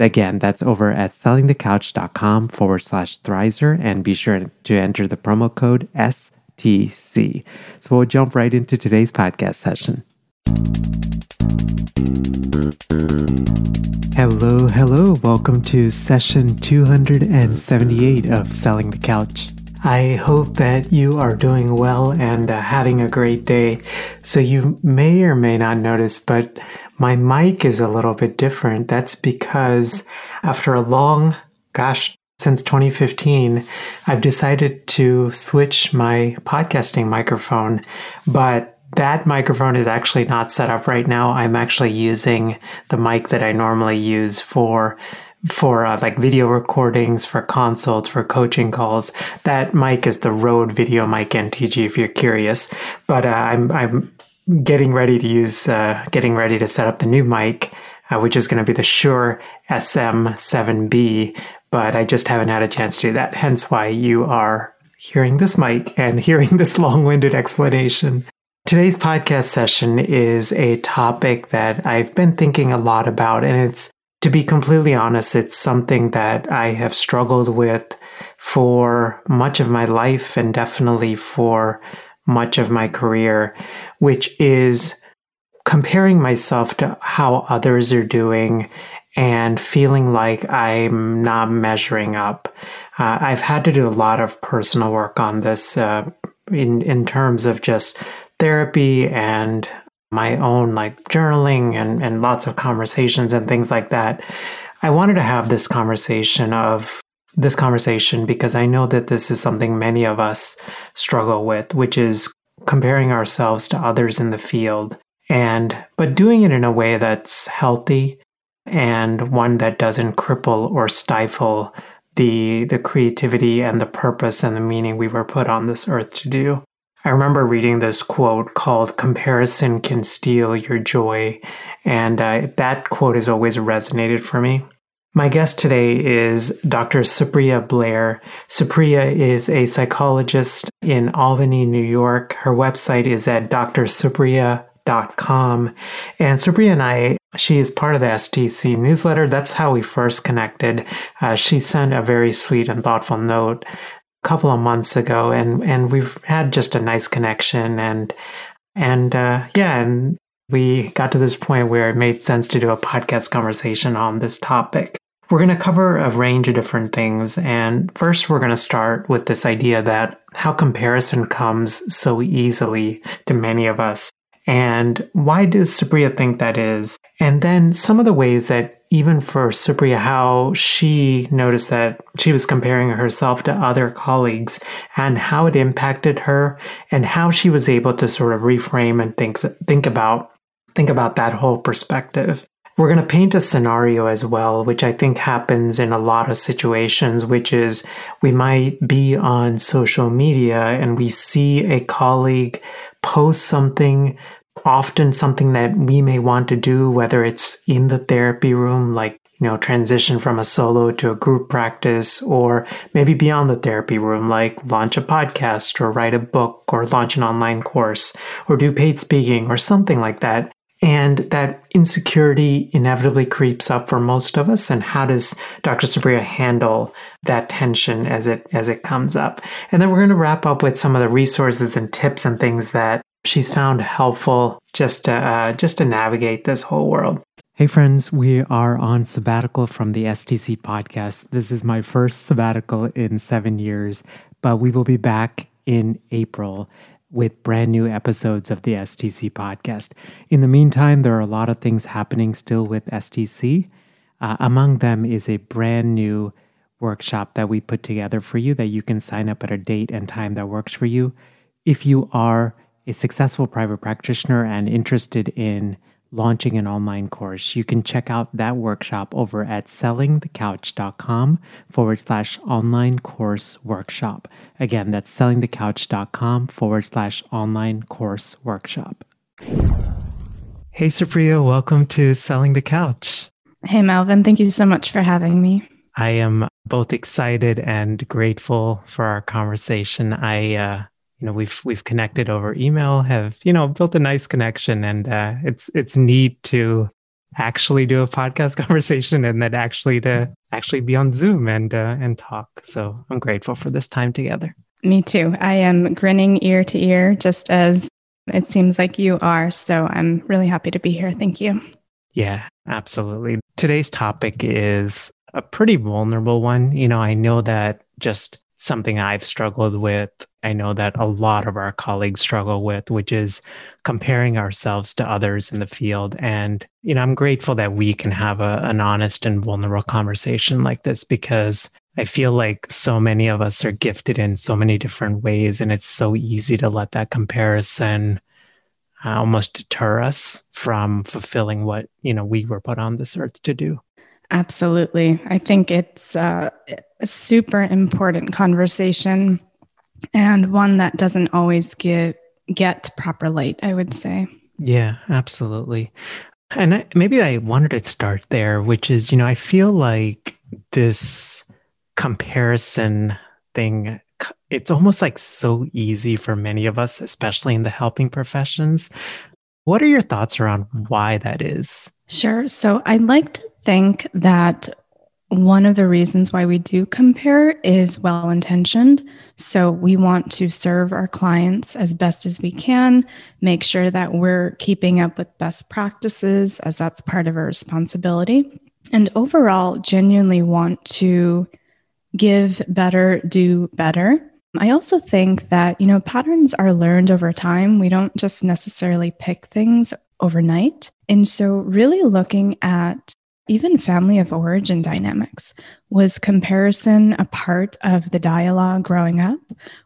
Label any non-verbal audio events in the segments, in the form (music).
Again, that's over at sellingthecouch.com forward slash Thrizer and be sure to enter the promo code STC. So we'll jump right into today's podcast session. Hello, hello. Welcome to session 278 of Selling the Couch. I hope that you are doing well and uh, having a great day. So, you may or may not notice, but my mic is a little bit different. That's because after a long, gosh, since 2015, I've decided to switch my podcasting microphone, but that microphone is actually not set up right now. I'm actually using the mic that I normally use for for uh, like video recordings, for consults, for coaching calls. That mic is the Rode Video Mic NTG. If you're curious, but uh, I'm I'm getting ready to use, uh, getting ready to set up the new mic, uh, which is going to be the Shure SM7B, but I just haven't had a chance to do that. Hence why you are hearing this mic and (laughs) hearing this long winded explanation. Today's podcast session is a topic that I've been thinking a lot about, and it's, to be completely honest, it's something that I have struggled with for much of my life and definitely for much of my career, which is comparing myself to how others are doing and feeling like I'm not measuring up. Uh, I've had to do a lot of personal work on this uh, in in terms of just therapy and my own like journaling and, and lots of conversations and things like that. I wanted to have this conversation of this conversation because I know that this is something many of us struggle with, which is comparing ourselves to others in the field and but doing it in a way that's healthy and one that doesn't cripple or stifle the the creativity and the purpose and the meaning we were put on this earth to do. I remember reading this quote called "Comparison can steal your joy," and uh, that quote has always resonated for me. My guest today is Dr. Supriya Blair. Supriya is a psychologist in Albany, New York. Her website is at drsupriya.com. And Supriya and I, she is part of the STC newsletter. That's how we first connected. Uh, she sent a very sweet and thoughtful note a couple of months ago, and, and we've had just a nice connection. And and uh, yeah, and we got to this point where it made sense to do a podcast conversation on this topic. We're going to cover a range of different things. And first, we're going to start with this idea that how comparison comes so easily to many of us. And why does Supriya think that is? And then some of the ways that, even for Supriya, how she noticed that she was comparing herself to other colleagues and how it impacted her and how she was able to sort of reframe and think, think about think about that whole perspective. We're going to paint a scenario as well, which I think happens in a lot of situations, which is we might be on social media and we see a colleague post something, often something that we may want to do, whether it's in the therapy room, like you know, transition from a solo to a group practice, or maybe beyond the therapy room, like launch a podcast or write a book or launch an online course or do paid speaking or something like that. And that insecurity inevitably creeps up for most of us. And how does Dr. Supriya handle that tension as it as it comes up? And then we're going to wrap up with some of the resources and tips and things that she's found helpful just to uh, just to navigate this whole world. Hey friends, we are on sabbatical from the STC podcast. This is my first sabbatical in seven years, but we will be back in April with brand new episodes of the STC podcast. In the meantime, there are a lot of things happening still with STC. Uh, among them is a brand new workshop that we put together for you that you can sign up at a date and time that works for you. If you are a successful private practitioner and interested in launching an online course, you can check out that workshop over at sellingthecouch.com forward slash online course workshop. Again, that's sellingthecouch.com forward slash online course workshop. Hey, Supriya, welcome to Selling the Couch. Hey, Melvin. Thank you so much for having me. I am both excited and grateful for our conversation. I, uh, you know, we've we've connected over email, have you know built a nice connection, and uh, it's it's neat to actually do a podcast (laughs) conversation and then actually to actually be on Zoom and uh, and talk. So I'm grateful for this time together. Me too. I am grinning ear to ear, just as it seems like you are. So I'm really happy to be here. Thank you. Yeah, absolutely. Today's topic is a pretty vulnerable one. You know, I know that just something I've struggled with. I know that a lot of our colleagues struggle with, which is comparing ourselves to others in the field. And, you know, I'm grateful that we can have a, an honest and vulnerable conversation like this because I feel like so many of us are gifted in so many different ways. And it's so easy to let that comparison uh, almost deter us from fulfilling what, you know, we were put on this earth to do. Absolutely. I think it's uh, a super important conversation and one that doesn't always get get proper light, I would say. Yeah, absolutely. And I, maybe I wanted to start there, which is, you know, I feel like this comparison thing it's almost like so easy for many of us especially in the helping professions what are your thoughts around why that is Sure. So I'd like to think that one of the reasons why we do compare is well intentioned. So we want to serve our clients as best as we can, make sure that we're keeping up with best practices, as that's part of our responsibility. And overall, genuinely want to give better, do better. I also think that, you know, patterns are learned over time. We don't just necessarily pick things overnight. And so, really looking at even family of origin dynamics was comparison a part of the dialogue growing up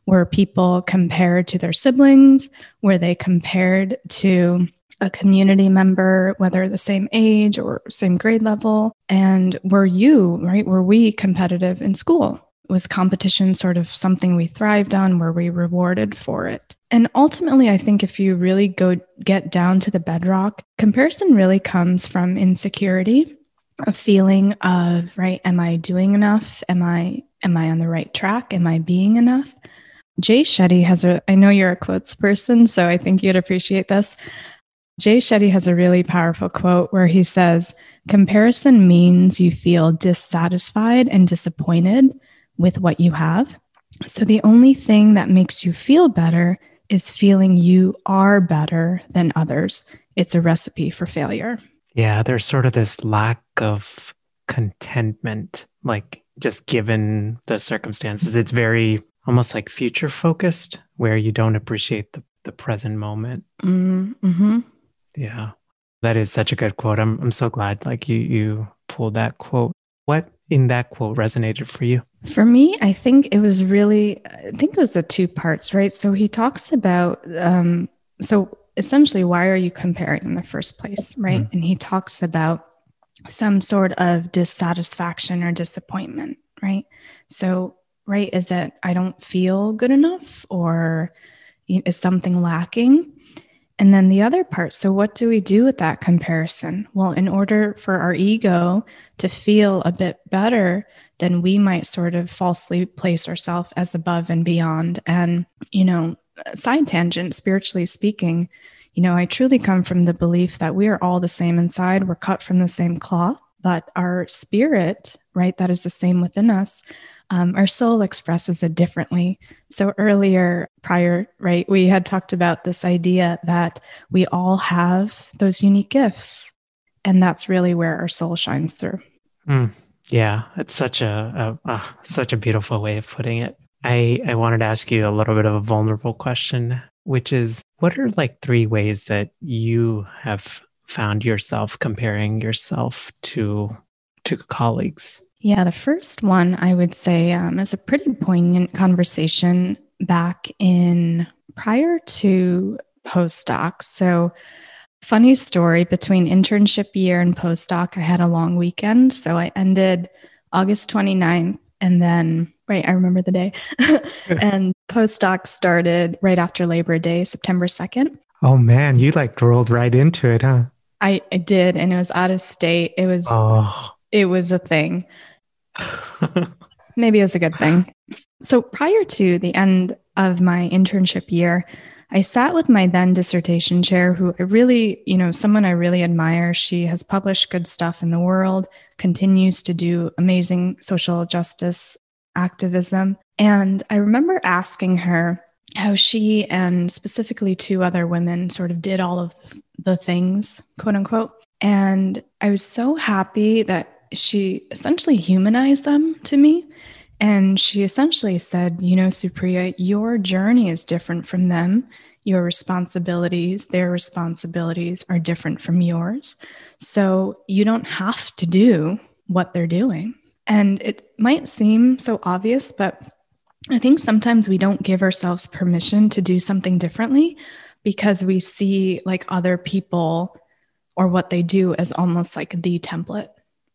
where people compared to their siblings where they compared to a community member whether the same age or same grade level and were you right were we competitive in school? Was competition sort of something we thrived on were we rewarded for it? And ultimately, I think if you really go get down to the bedrock, comparison really comes from insecurity, a feeling of, right, am I doing enough? Am I am I on the right track? Am I being enough? Jay Shetty has a I know you're a quotes person, so I think you'd appreciate this. Jay Shetty has a really powerful quote where he says, Comparison means you feel dissatisfied and disappointed with what you have. So the only thing that makes you feel better is feeling you are better than others. It's a recipe for failure. Yeah, there's sort of this lack of contentment, like just given the circumstances. It's very almost like future focused, where you don't appreciate the, the present moment. Mm-hmm. Yeah, that is such a good quote. I'm, I'm so glad like you, you pulled that quote. What in that quote resonated for you? For me, I think it was really, I think it was the two parts, right? So he talks about, um, so essentially, why are you comparing in the first place, right? Mm-hmm. And he talks about some sort of dissatisfaction or disappointment, right? So, right, is that I don't feel good enough or is something lacking? And then the other part so, what do we do with that comparison? Well, in order for our ego to feel a bit better, then we might sort of falsely place ourselves as above and beyond. And, you know, side tangent, spiritually speaking, you know, I truly come from the belief that we are all the same inside, we're cut from the same cloth, but our spirit, right, that is the same within us, um, our soul expresses it differently. So, earlier, prior, right, we had talked about this idea that we all have those unique gifts. And that's really where our soul shines through. Mm, yeah, it's such a, a, a, such a beautiful way of putting it. I, I wanted to ask you a little bit of a vulnerable question. which is what are like three ways that you have found yourself comparing yourself to to colleagues? Yeah, the first one I would say um, is a pretty poignant conversation back in prior to postdoc. So, funny story between internship year and postdoc, I had a long weekend. So, I ended August 29th and then, right, I remember the day. (laughs) (laughs) and postdoc started right after Labor Day, September 2nd. Oh man, you like rolled right into it, huh? I, I did, and it was out of state. It was oh. it was a thing. (laughs) Maybe it was a good thing. So prior to the end of my internship year, I sat with my then dissertation chair, who I really, you know, someone I really admire. She has published good stuff in the world, continues to do amazing social justice activism. And I remember asking her how she and specifically two other women sort of did all of the things, quote unquote. And I was so happy that she essentially humanized them to me. And she essentially said, You know, Supriya, your journey is different from them. Your responsibilities, their responsibilities are different from yours. So you don't have to do what they're doing. And it might seem so obvious, but I think sometimes we don't give ourselves permission to do something differently because we see like other people or what they do as almost like the template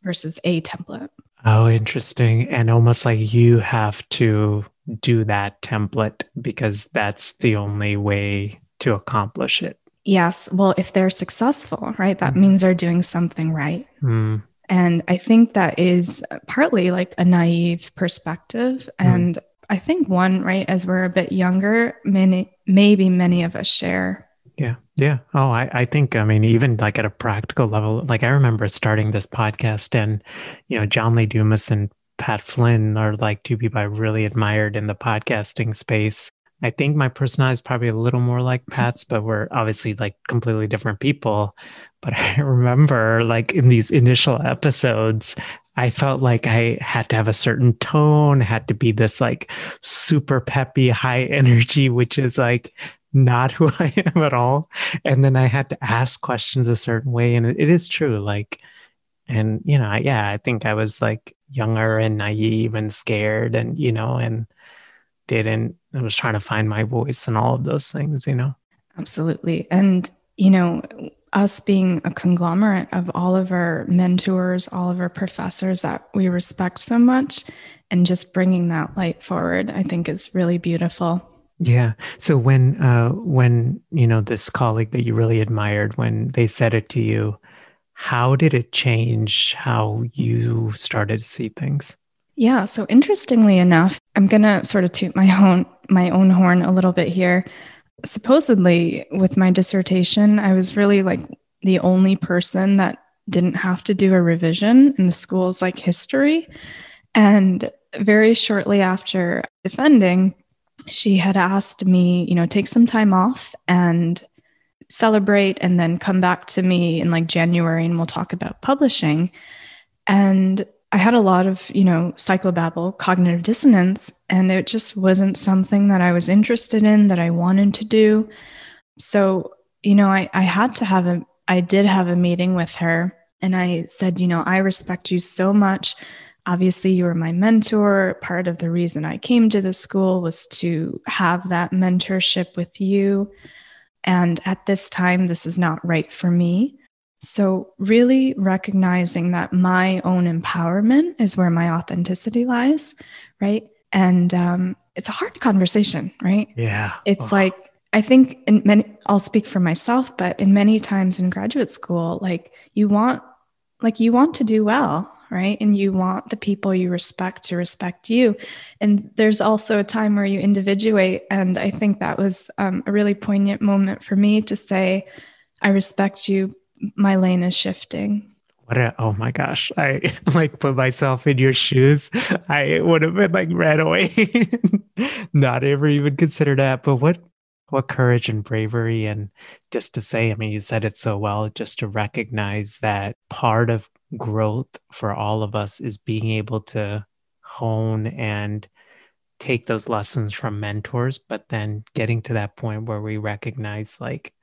versus a template. Oh, interesting. And almost like you have to do that template because that's the only way to accomplish it. Yes. Well, if they're successful, right, that mm. means they're doing something right. Mm. And I think that is partly like a naive perspective. Mm. And I think one, right, as we're a bit younger, many, maybe many of us share. Yeah. Yeah. Oh, I, I think, I mean, even like at a practical level, like I remember starting this podcast and, you know, John Lee Dumas and Pat Flynn are like two people I really admired in the podcasting space. I think my personality is probably a little more like (laughs) Pat's, but we're obviously like completely different people. But (laughs) I remember like in these initial episodes, I felt like I had to have a certain tone, had to be this like super peppy, high (laughs) energy, which is like not who I am at all. And then I had to ask questions a certain way. And it is true. Like, and, you know, yeah, I think I was like younger and naive and scared and, you know, and didn't, I was trying to find my voice and all of those things, you know? Absolutely. And, you know, us being a conglomerate of all of our mentors, all of our professors that we respect so much, and just bringing that light forward, I think is really beautiful. Yeah. So when uh when you know this colleague that you really admired when they said it to you, how did it change how you started to see things? Yeah, so interestingly enough, I'm going to sort of toot my (laughs) own my own horn a little bit here. Supposedly with my dissertation, I was really like the only person that didn't have to do a revision in the school's like history. And very shortly after defending, she had asked me, you know, take some time off and celebrate and then come back to me in like January and we'll talk about publishing. And I had a lot of, you know, psychobabble, cognitive dissonance, and it just wasn't something that I was interested in, that I wanted to do. So, you know, I, I had to have a, I did have a meeting with her and I said, you know, I respect you so much Obviously, you were my mentor. Part of the reason I came to the school was to have that mentorship with you. And at this time, this is not right for me. So, really recognizing that my own empowerment is where my authenticity lies, right? And um, it's a hard conversation, right? Yeah. It's oh. like, I think in many, I'll speak for myself, but in many times in graduate school, like you want, like you want to do well, right? And you want the people you respect to respect you. And there's also a time where you individuate. And I think that was um, a really poignant moment for me to say, I respect you. My lane is shifting. What a, oh my gosh. I (laughs) like put myself in your shoes. I would have been like ran away. (laughs) Not ever even consider that. But what what courage and bravery and just to say i mean you said it so well just to recognize that part of growth for all of us is being able to hone and take those lessons from mentors, but then getting to that point where we recognize, like,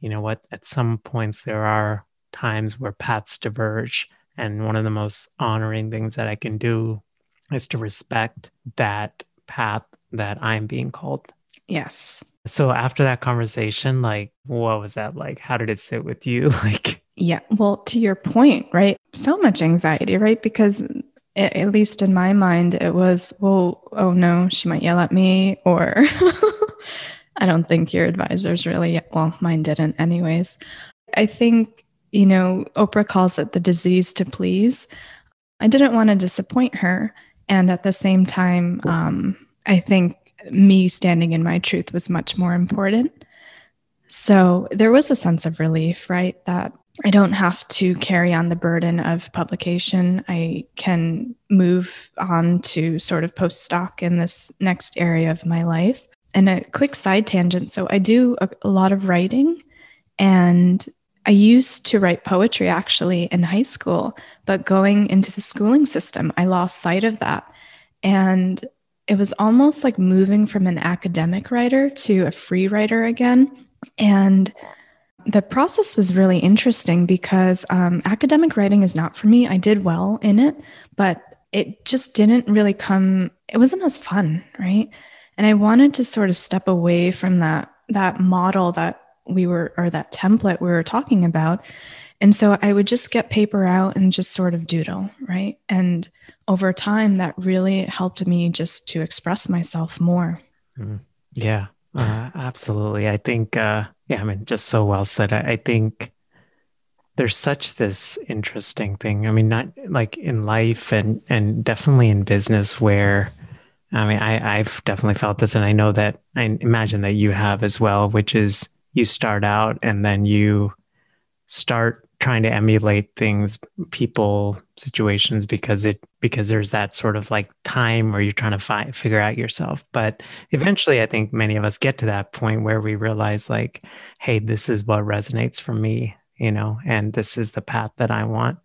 you know what, at some points there are times where paths diverge. And one of the most honoring things that I can do is to respect that path that I'm being called. Yes. So after that conversation, like, what was that like? How did it sit with you? (laughs) Like, yeah. Well, to your point, right? So much anxiety, right? Because at least in my mind, it was, well, oh no, she might yell at me, or (laughs) I don't think your advisors really, well, mine didn't, anyways. I think, you know, Oprah calls it the disease to please. I didn't want to disappoint her. And at the same time, um, I think me standing in my truth was much more important. So there was a sense of relief, right? That I don't have to carry on the burden of publication. I can move on to sort of postdoc in this next area of my life. And a quick side tangent so I do a, a lot of writing, and I used to write poetry actually in high school, but going into the schooling system, I lost sight of that. And it was almost like moving from an academic writer to a free writer again. And the process was really interesting because um, academic writing is not for me. I did well in it, but it just didn't really come, it wasn't as fun, right? And I wanted to sort of step away from that that model that we were or that template we were talking about. And so I would just get paper out and just sort of doodle, right? And over time, that really helped me just to express myself more. Mm, yeah, uh, absolutely. I think, uh, yeah, I mean, just so well said. I, I think there's such this interesting thing. I mean, not like in life and and definitely in business where I mean, I, I've definitely felt this, and I know that I imagine that you have as well, which is you start out and then you start trying to emulate things people situations because it because there's that sort of like time where you're trying to find figure out yourself. But eventually i think many of us get to that point where we realize like hey this is what resonates for me you know and this is the path that i want.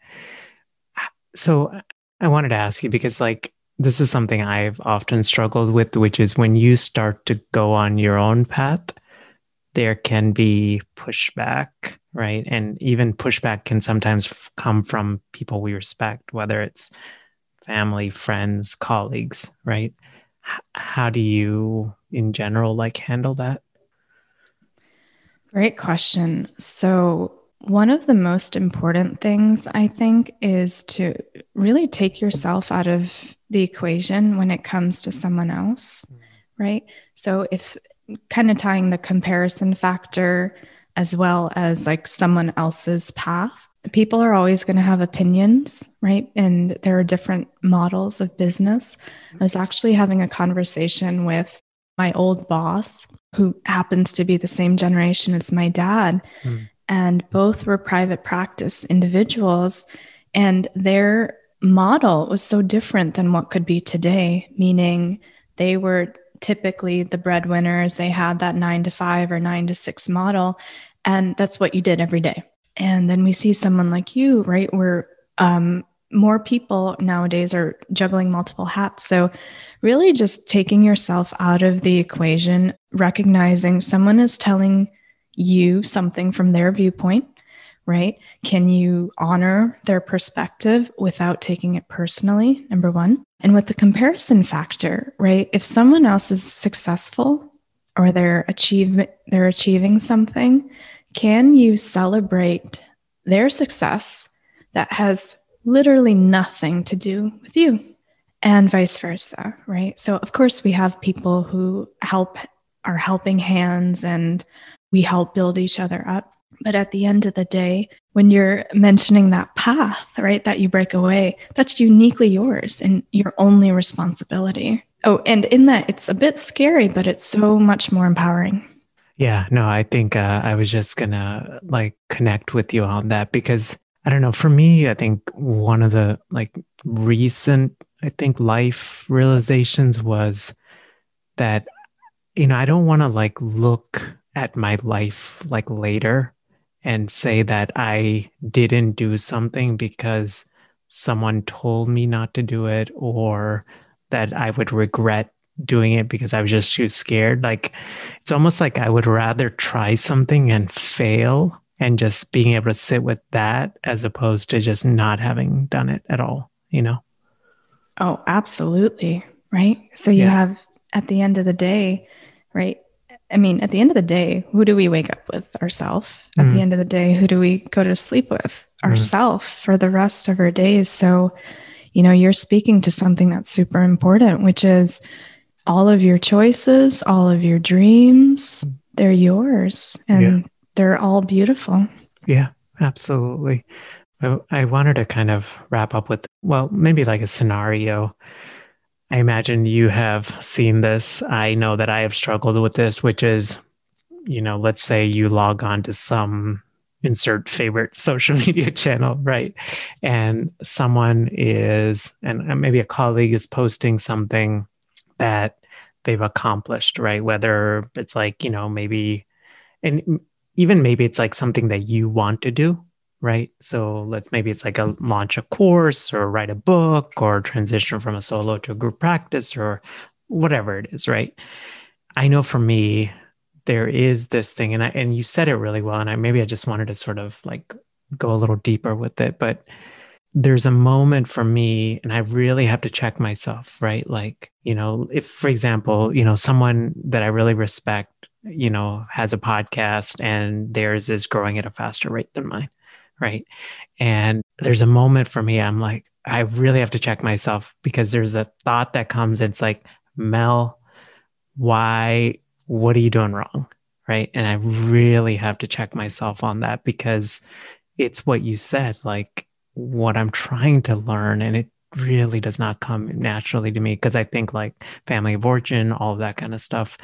So i wanted to ask you because like this is something i've often struggled with which is when you start to go on your own path there can be pushback right? And even pushback can sometimes come from people we respect, whether it's family, friends, colleagues, right? How do you, in general, like handle that? Great question. So, one of the most important things I think is to really take yourself out of the equation when it comes to someone else, right? So, if kind of tying the comparison factor as well as like someone else's path. People are always going to have opinions, right? And there are different models of business. I was actually having a conversation with my old boss, who happens to be the same generation as my dad. Mm. And both were private practice individuals. And their model was so different than what could be today, meaning they were typically the breadwinners. They had that nine to five or nine to six model. And that's what you did every day. And then we see someone like you, right? Where um, more people nowadays are juggling multiple hats. So, really just taking yourself out of the equation, recognizing someone is telling you something from their viewpoint, right? Can you honor their perspective without taking it personally? Number one. And with the comparison factor, right? If someone else is successful or they're achieve they're achieving something, can you celebrate their success that has literally nothing to do with you? And vice versa, right? So of course we have people who help are helping hands and we help build each other up. But at the end of the day, when you're mentioning that path, right, that you break away, that's uniquely yours and your only responsibility. Oh, and in that, it's a bit scary, but it's so much more empowering. Yeah, no, I think uh, I was just gonna like connect with you on that because I don't know. For me, I think one of the like recent, I think life realizations was that you know I don't want to like look at my life like later and say mm-hmm. that I didn't do something because someone told me not to do it or that I would regret doing it because I was just too scared. Like it's almost like I would rather try something and fail and just being able to sit with that as opposed to just not having done it at all, you know? Oh, absolutely. Right. So you yeah. have at the end of the day, right? I mean, at the end of the day, who do we wake up with? Ourself. At mm. the end of the day, who do we go to sleep with? Mm. Ourself for the rest of our days. So, you know, you're speaking to something that's super important, which is all of your choices, all of your dreams, they're yours and yeah. they're all beautiful. Yeah, absolutely. I, I wanted to kind of wrap up with, well, maybe like a scenario. I imagine you have seen this. I know that I have struggled with this, which is, you know, let's say you log on to some insert favorite (laughs) social media channel, right? And someone is, and maybe a colleague is posting something that they've accomplished, right? Whether it's like, you know, maybe, and even maybe it's like something that you want to do, right? So let's maybe it's like a launch a course or write a book or transition from a solo to a group practice or whatever it is, right? I know for me, there is this thing, and I and you said it really well, and I maybe I just wanted to sort of like go a little deeper with it, but there's a moment for me and i really have to check myself right like you know if for example you know someone that i really respect you know has a podcast and theirs is growing at a faster rate than mine right and there's a moment for me i'm like i really have to check myself because there's a thought that comes it's like mel why what are you doing wrong right and i really have to check myself on that because it's what you said like what I'm trying to learn. And it really does not come naturally to me because I think like family of origin, all of that kind of stuff,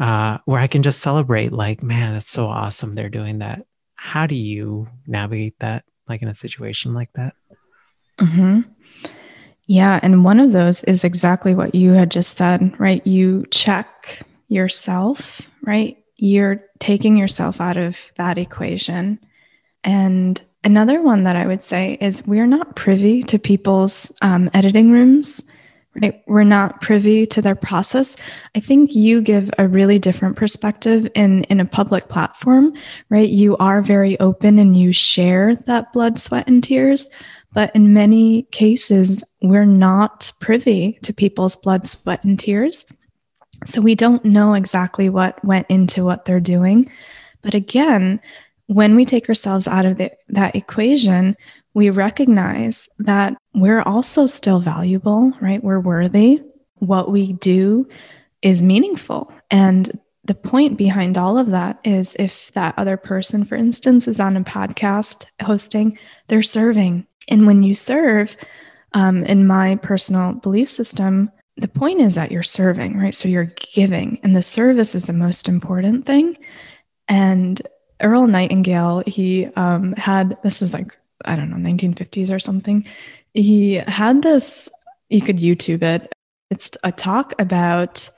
uh, where I can just celebrate, like, man, that's so awesome. They're doing that. How do you navigate that, like in a situation like that? Mm-hmm. Yeah. And one of those is exactly what you had just said, right? You check yourself, right? You're taking yourself out of that equation. And Another one that I would say is we're not privy to people's um, editing rooms, right? We're not privy to their process. I think you give a really different perspective in in a public platform, right? You are very open and you share that blood, sweat, and tears. But in many cases, we're not privy to people's blood, sweat, and tears. So we don't know exactly what went into what they're doing. But again, when we take ourselves out of the, that equation, we recognize that we're also still valuable, right? We're worthy. What we do is meaningful. And the point behind all of that is if that other person, for instance, is on a podcast hosting, they're serving. And when you serve, um, in my personal belief system, the point is that you're serving, right? So you're giving, and the service is the most important thing. And Earl Nightingale, he um, had this is like, I don't know, 1950s or something. He had this, you could YouTube it. It's a talk about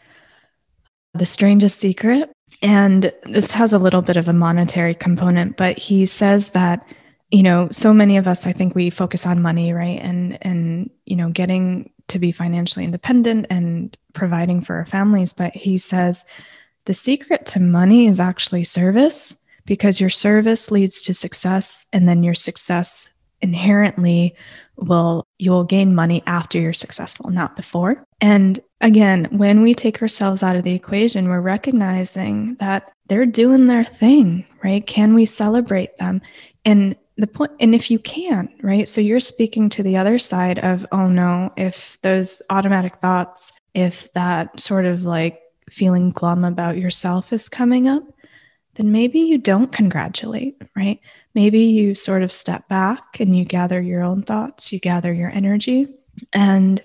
the strangest secret. And this has a little bit of a monetary component, but he says that, you know, so many of us, I think we focus on money, right? And, and, you know, getting to be financially independent and providing for our families. But he says the secret to money is actually service because your service leads to success and then your success inherently will you will gain money after you're successful not before. And again when we take ourselves out of the equation we're recognizing that they're doing their thing right? Can we celebrate them? And the point and if you can right? So you're speaking to the other side of oh no if those automatic thoughts if that sort of like feeling glum about yourself is coming up then maybe you don't congratulate, right? Maybe you sort of step back and you gather your own thoughts, you gather your energy, and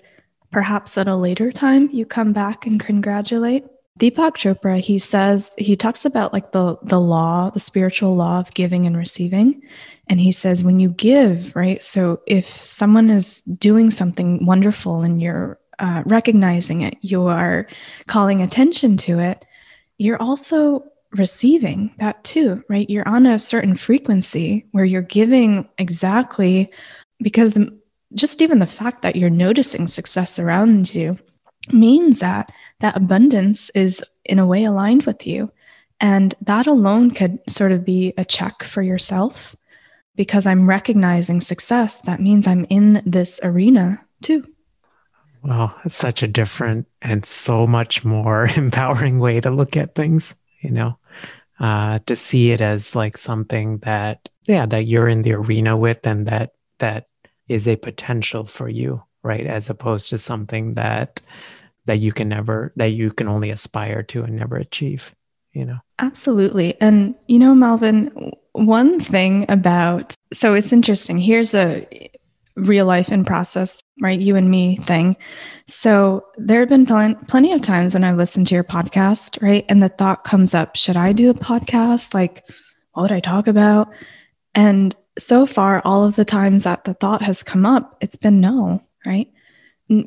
perhaps at a later time you come back and congratulate. Deepak Chopra, he says, he talks about like the the law, the spiritual law of giving and receiving. And he says, when you give, right? So if someone is doing something wonderful and you're uh, recognizing it, you are calling attention to it, you're also receiving that too, right? You're on a certain frequency where you're giving exactly because the, just even the fact that you're noticing success around you means that that abundance is in a way aligned with you. And that alone could sort of be a check for yourself because I'm recognizing success. That means I'm in this arena too. Well, it's such a different and so much more (laughs) empowering way to look at things, you know, uh, to see it as like something that, yeah, that you're in the arena with and that, that is a potential for you, right? As opposed to something that, that you can never, that you can only aspire to and never achieve, you know? Absolutely. And, you know, Melvin, one thing about, so it's interesting. Here's a, real life in process, right? You and me thing. So there have been pl- plenty of times when I've listened to your podcast, right? And the thought comes up should I do a podcast? Like, what would I talk about? And so far, all of the times that the thought has come up, it's been no, right?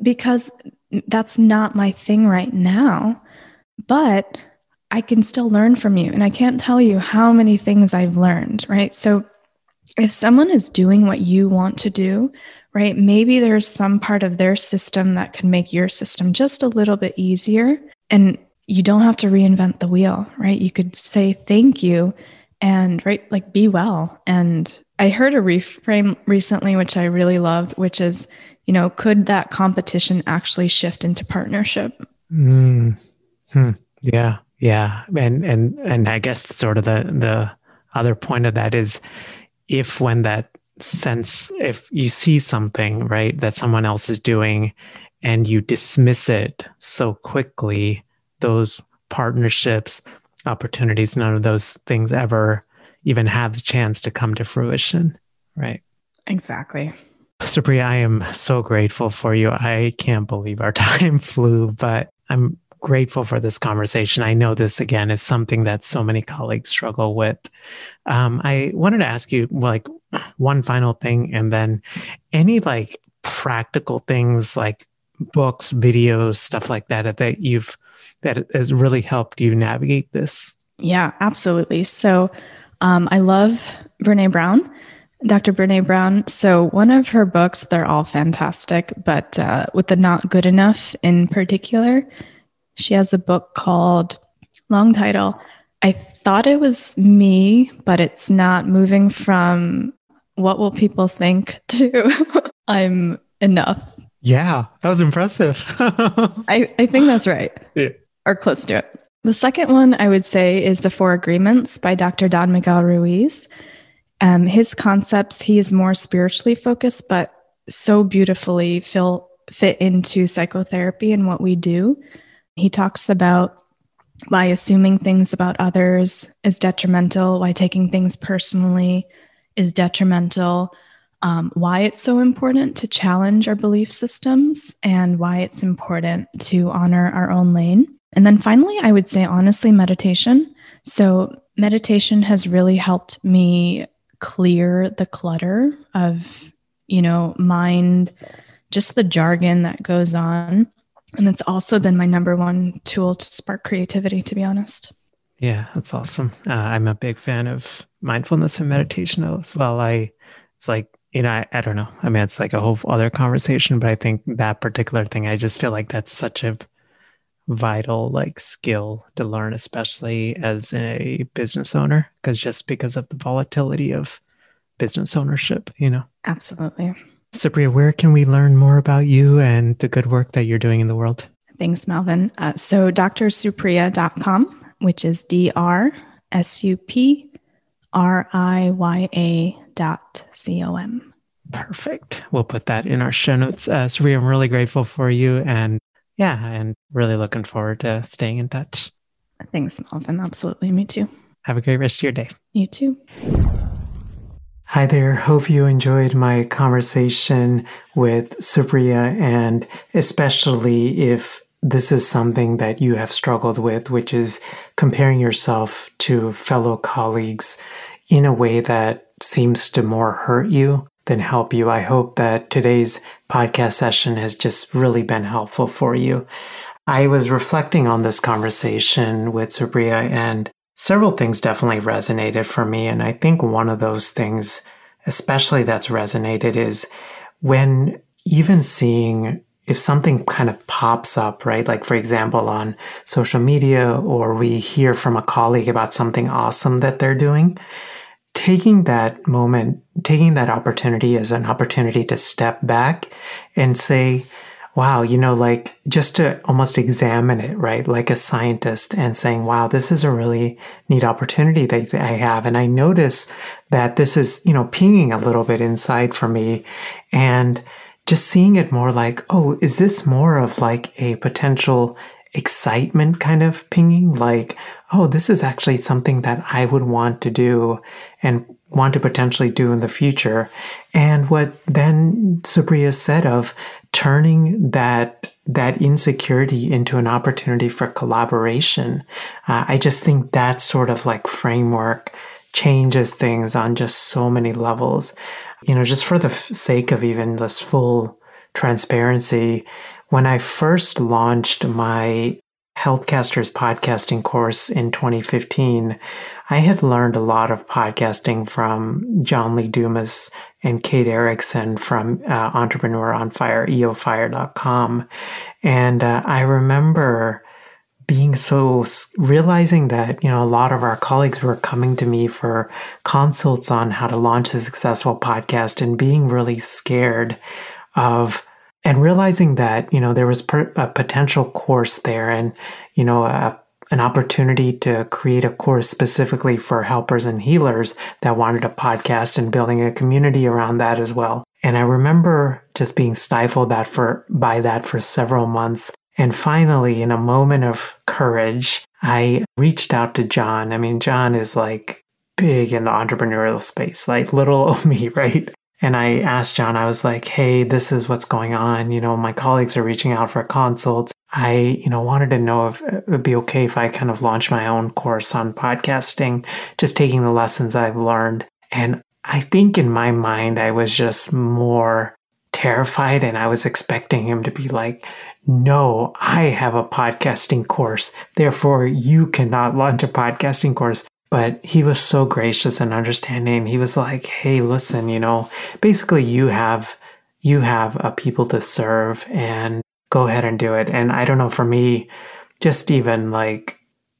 Because that's not my thing right now. But I can still learn from you. And I can't tell you how many things I've learned, right? So if someone is doing what you want to do, right, maybe there's some part of their system that can make your system just a little bit easier. And you don't have to reinvent the wheel, right? You could say thank you and, right, like be well. And I heard a reframe recently, which I really loved, which is, you know, could that competition actually shift into partnership? Mm. Hmm. Yeah. Yeah. And, and, and I guess sort of the, the other point of that is, if when that sense if you see something right that someone else is doing and you dismiss it so quickly those partnerships opportunities none of those things ever even have the chance to come to fruition right exactly Supriya, I am so grateful for you. I can't believe our (laughs) time flew, but I'm grateful for this conversation. I know this again is something that so many colleagues struggle with. Um, I wanted to ask you like one final thing, and then any like practical things like books, videos, stuff like that that you've that has really helped you navigate this. Yeah, absolutely. So um, I love Brene Brown. Dr. Brene Brown. So, one of her books, they're all fantastic, but uh, with the not good enough in particular, she has a book called, long title. I thought it was me, but it's not moving from what will people think (laughs) to I'm enough. Yeah, that was impressive. (laughs) I, I think that's right. Yeah. Or close to it. The second one I would say is The Four Agreements by Dr. Don Miguel Ruiz. Um, his concepts, he is more spiritually focused, but so beautifully fill, fit into psychotherapy and what we do. He talks about why assuming things about others is detrimental, why taking things personally is detrimental, um, why it's so important to challenge our belief systems, and why it's important to honor our own lane. And then finally, I would say honestly, meditation. So, meditation has really helped me clear the clutter of, you know, mind, just the jargon that goes on and it's also been my number one tool to spark creativity, to be honest. Yeah, that's awesome. Uh, I'm a big fan of mindfulness and meditation as well. I, it's like, you know, I, I don't know. I mean, it's like a whole other conversation, but I think that particular thing, I just feel like that's such a vital like skill to learn, especially as a business owner, because just because of the volatility of business ownership, you know? Absolutely. Supriya, where can we learn more about you and the good work that you're doing in the world? Thanks, Melvin. Uh, so, drsupriya.com, which is D R S U P R I Y A dot C O M. Perfect. We'll put that in our show notes. Uh, Supriya, I'm really grateful for you. And yeah, and really looking forward to staying in touch. Thanks, Melvin. Absolutely. Me too. Have a great rest of your day. You too. Hi there. Hope you enjoyed my conversation with Supriya, and especially if this is something that you have struggled with, which is comparing yourself to fellow colleagues in a way that seems to more hurt you than help you. I hope that today's podcast session has just really been helpful for you. I was reflecting on this conversation with Supriya and several things definitely resonated for me. And I think one of those things, especially that's resonated, is when even seeing if something kind of pops up, right? Like, for example, on social media, or we hear from a colleague about something awesome that they're doing, taking that moment, taking that opportunity as an opportunity to step back and say, wow, you know, like just to almost examine it, right? Like a scientist and saying, wow, this is a really neat opportunity that I have. And I notice that this is, you know, pinging a little bit inside for me and just seeing it more like, oh, is this more of like a potential excitement kind of pinging? Like, oh, this is actually something that I would want to do and want to potentially do in the future. And what then Supriya said of turning that that insecurity into an opportunity for collaboration. Uh, I just think that sort of like framework changes things on just so many levels. You know, just for the f- sake of even this full transparency, when I first launched my Healthcasters podcasting course in 2015, I had learned a lot of podcasting from John Lee Dumas and Kate Erickson from uh, Entrepreneur on Fire, eofire.com. And uh, I remember being so realizing that you know a lot of our colleagues were coming to me for consults on how to launch a successful podcast and being really scared of and realizing that you know there was per, a potential course there and you know a an opportunity to create a course specifically for helpers and healers that wanted a podcast and building a community around that as well. And I remember just being stifled that for by that for several months. And finally, in a moment of courage, I reached out to John. I mean, John is like big in the entrepreneurial space, like little (laughs) me, right? And I asked John, I was like, hey, this is what's going on. You know, my colleagues are reaching out for consults. I, you know, wanted to know if uh, it would be okay if I kind of launch my own course on podcasting, just taking the lessons I've learned. And I think in my mind, I was just more terrified and I was expecting him to be like, no, I have a podcasting course. Therefore, you cannot launch a podcasting course. But he was so gracious and understanding. He was like, hey, listen, you know, basically you have you have a people to serve and go ahead and do it. And I don't know, for me, just even like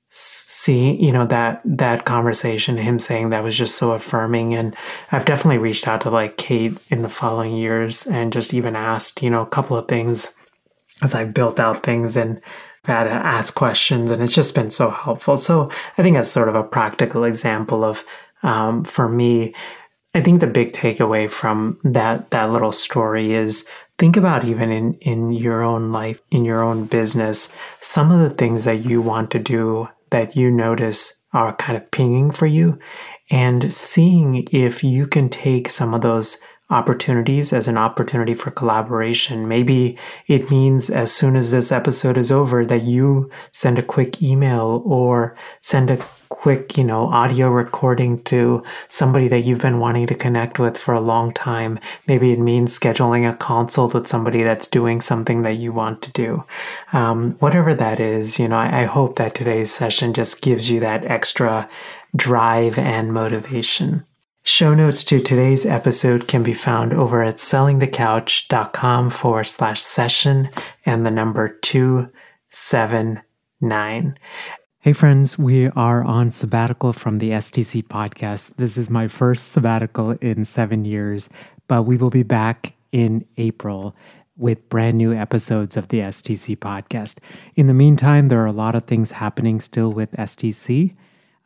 seeing, you know, that that conversation, him saying that was just so affirming. And I've definitely reached out to like Kate in the following years and just even asked, you know, a couple of things as I built out things and had to ask questions, and it's just been so helpful. So I think that's sort of a practical example of, um, for me, I think the big takeaway from that that little story is think about even in in your own life, in your own business, some of the things that you want to do that you notice are kind of pinging for you, and seeing if you can take some of those opportunities as an opportunity for collaboration. Maybe it means as soon as this episode is over that you send a quick email or send a quick, you know, audio recording to somebody that you've been wanting to connect with for a long time. Maybe it means scheduling a consult with somebody that's doing something that you want to do. Um, whatever that is, you know, I, I hope that today's session just gives you that extra drive and motivation. Show notes to today's episode can be found over at sellingthecouch.com forward slash session and the number 279. Hey, friends, we are on sabbatical from the STC podcast. This is my first sabbatical in seven years, but we will be back in April with brand new episodes of the STC podcast. In the meantime, there are a lot of things happening still with STC.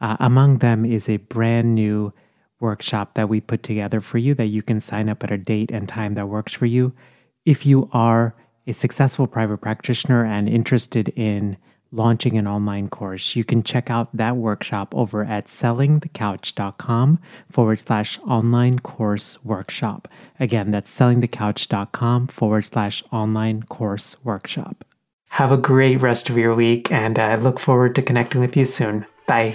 Uh, among them is a brand new workshop that we put together for you that you can sign up at a date and time that works for you. If you are a successful private practitioner and interested in launching an online course, you can check out that workshop over at sellingthecouch.com forward slash online course workshop. Again, that's sellingthecouch.com forward slash online course workshop. Have a great rest of your week, and I look forward to connecting with you soon. Bye.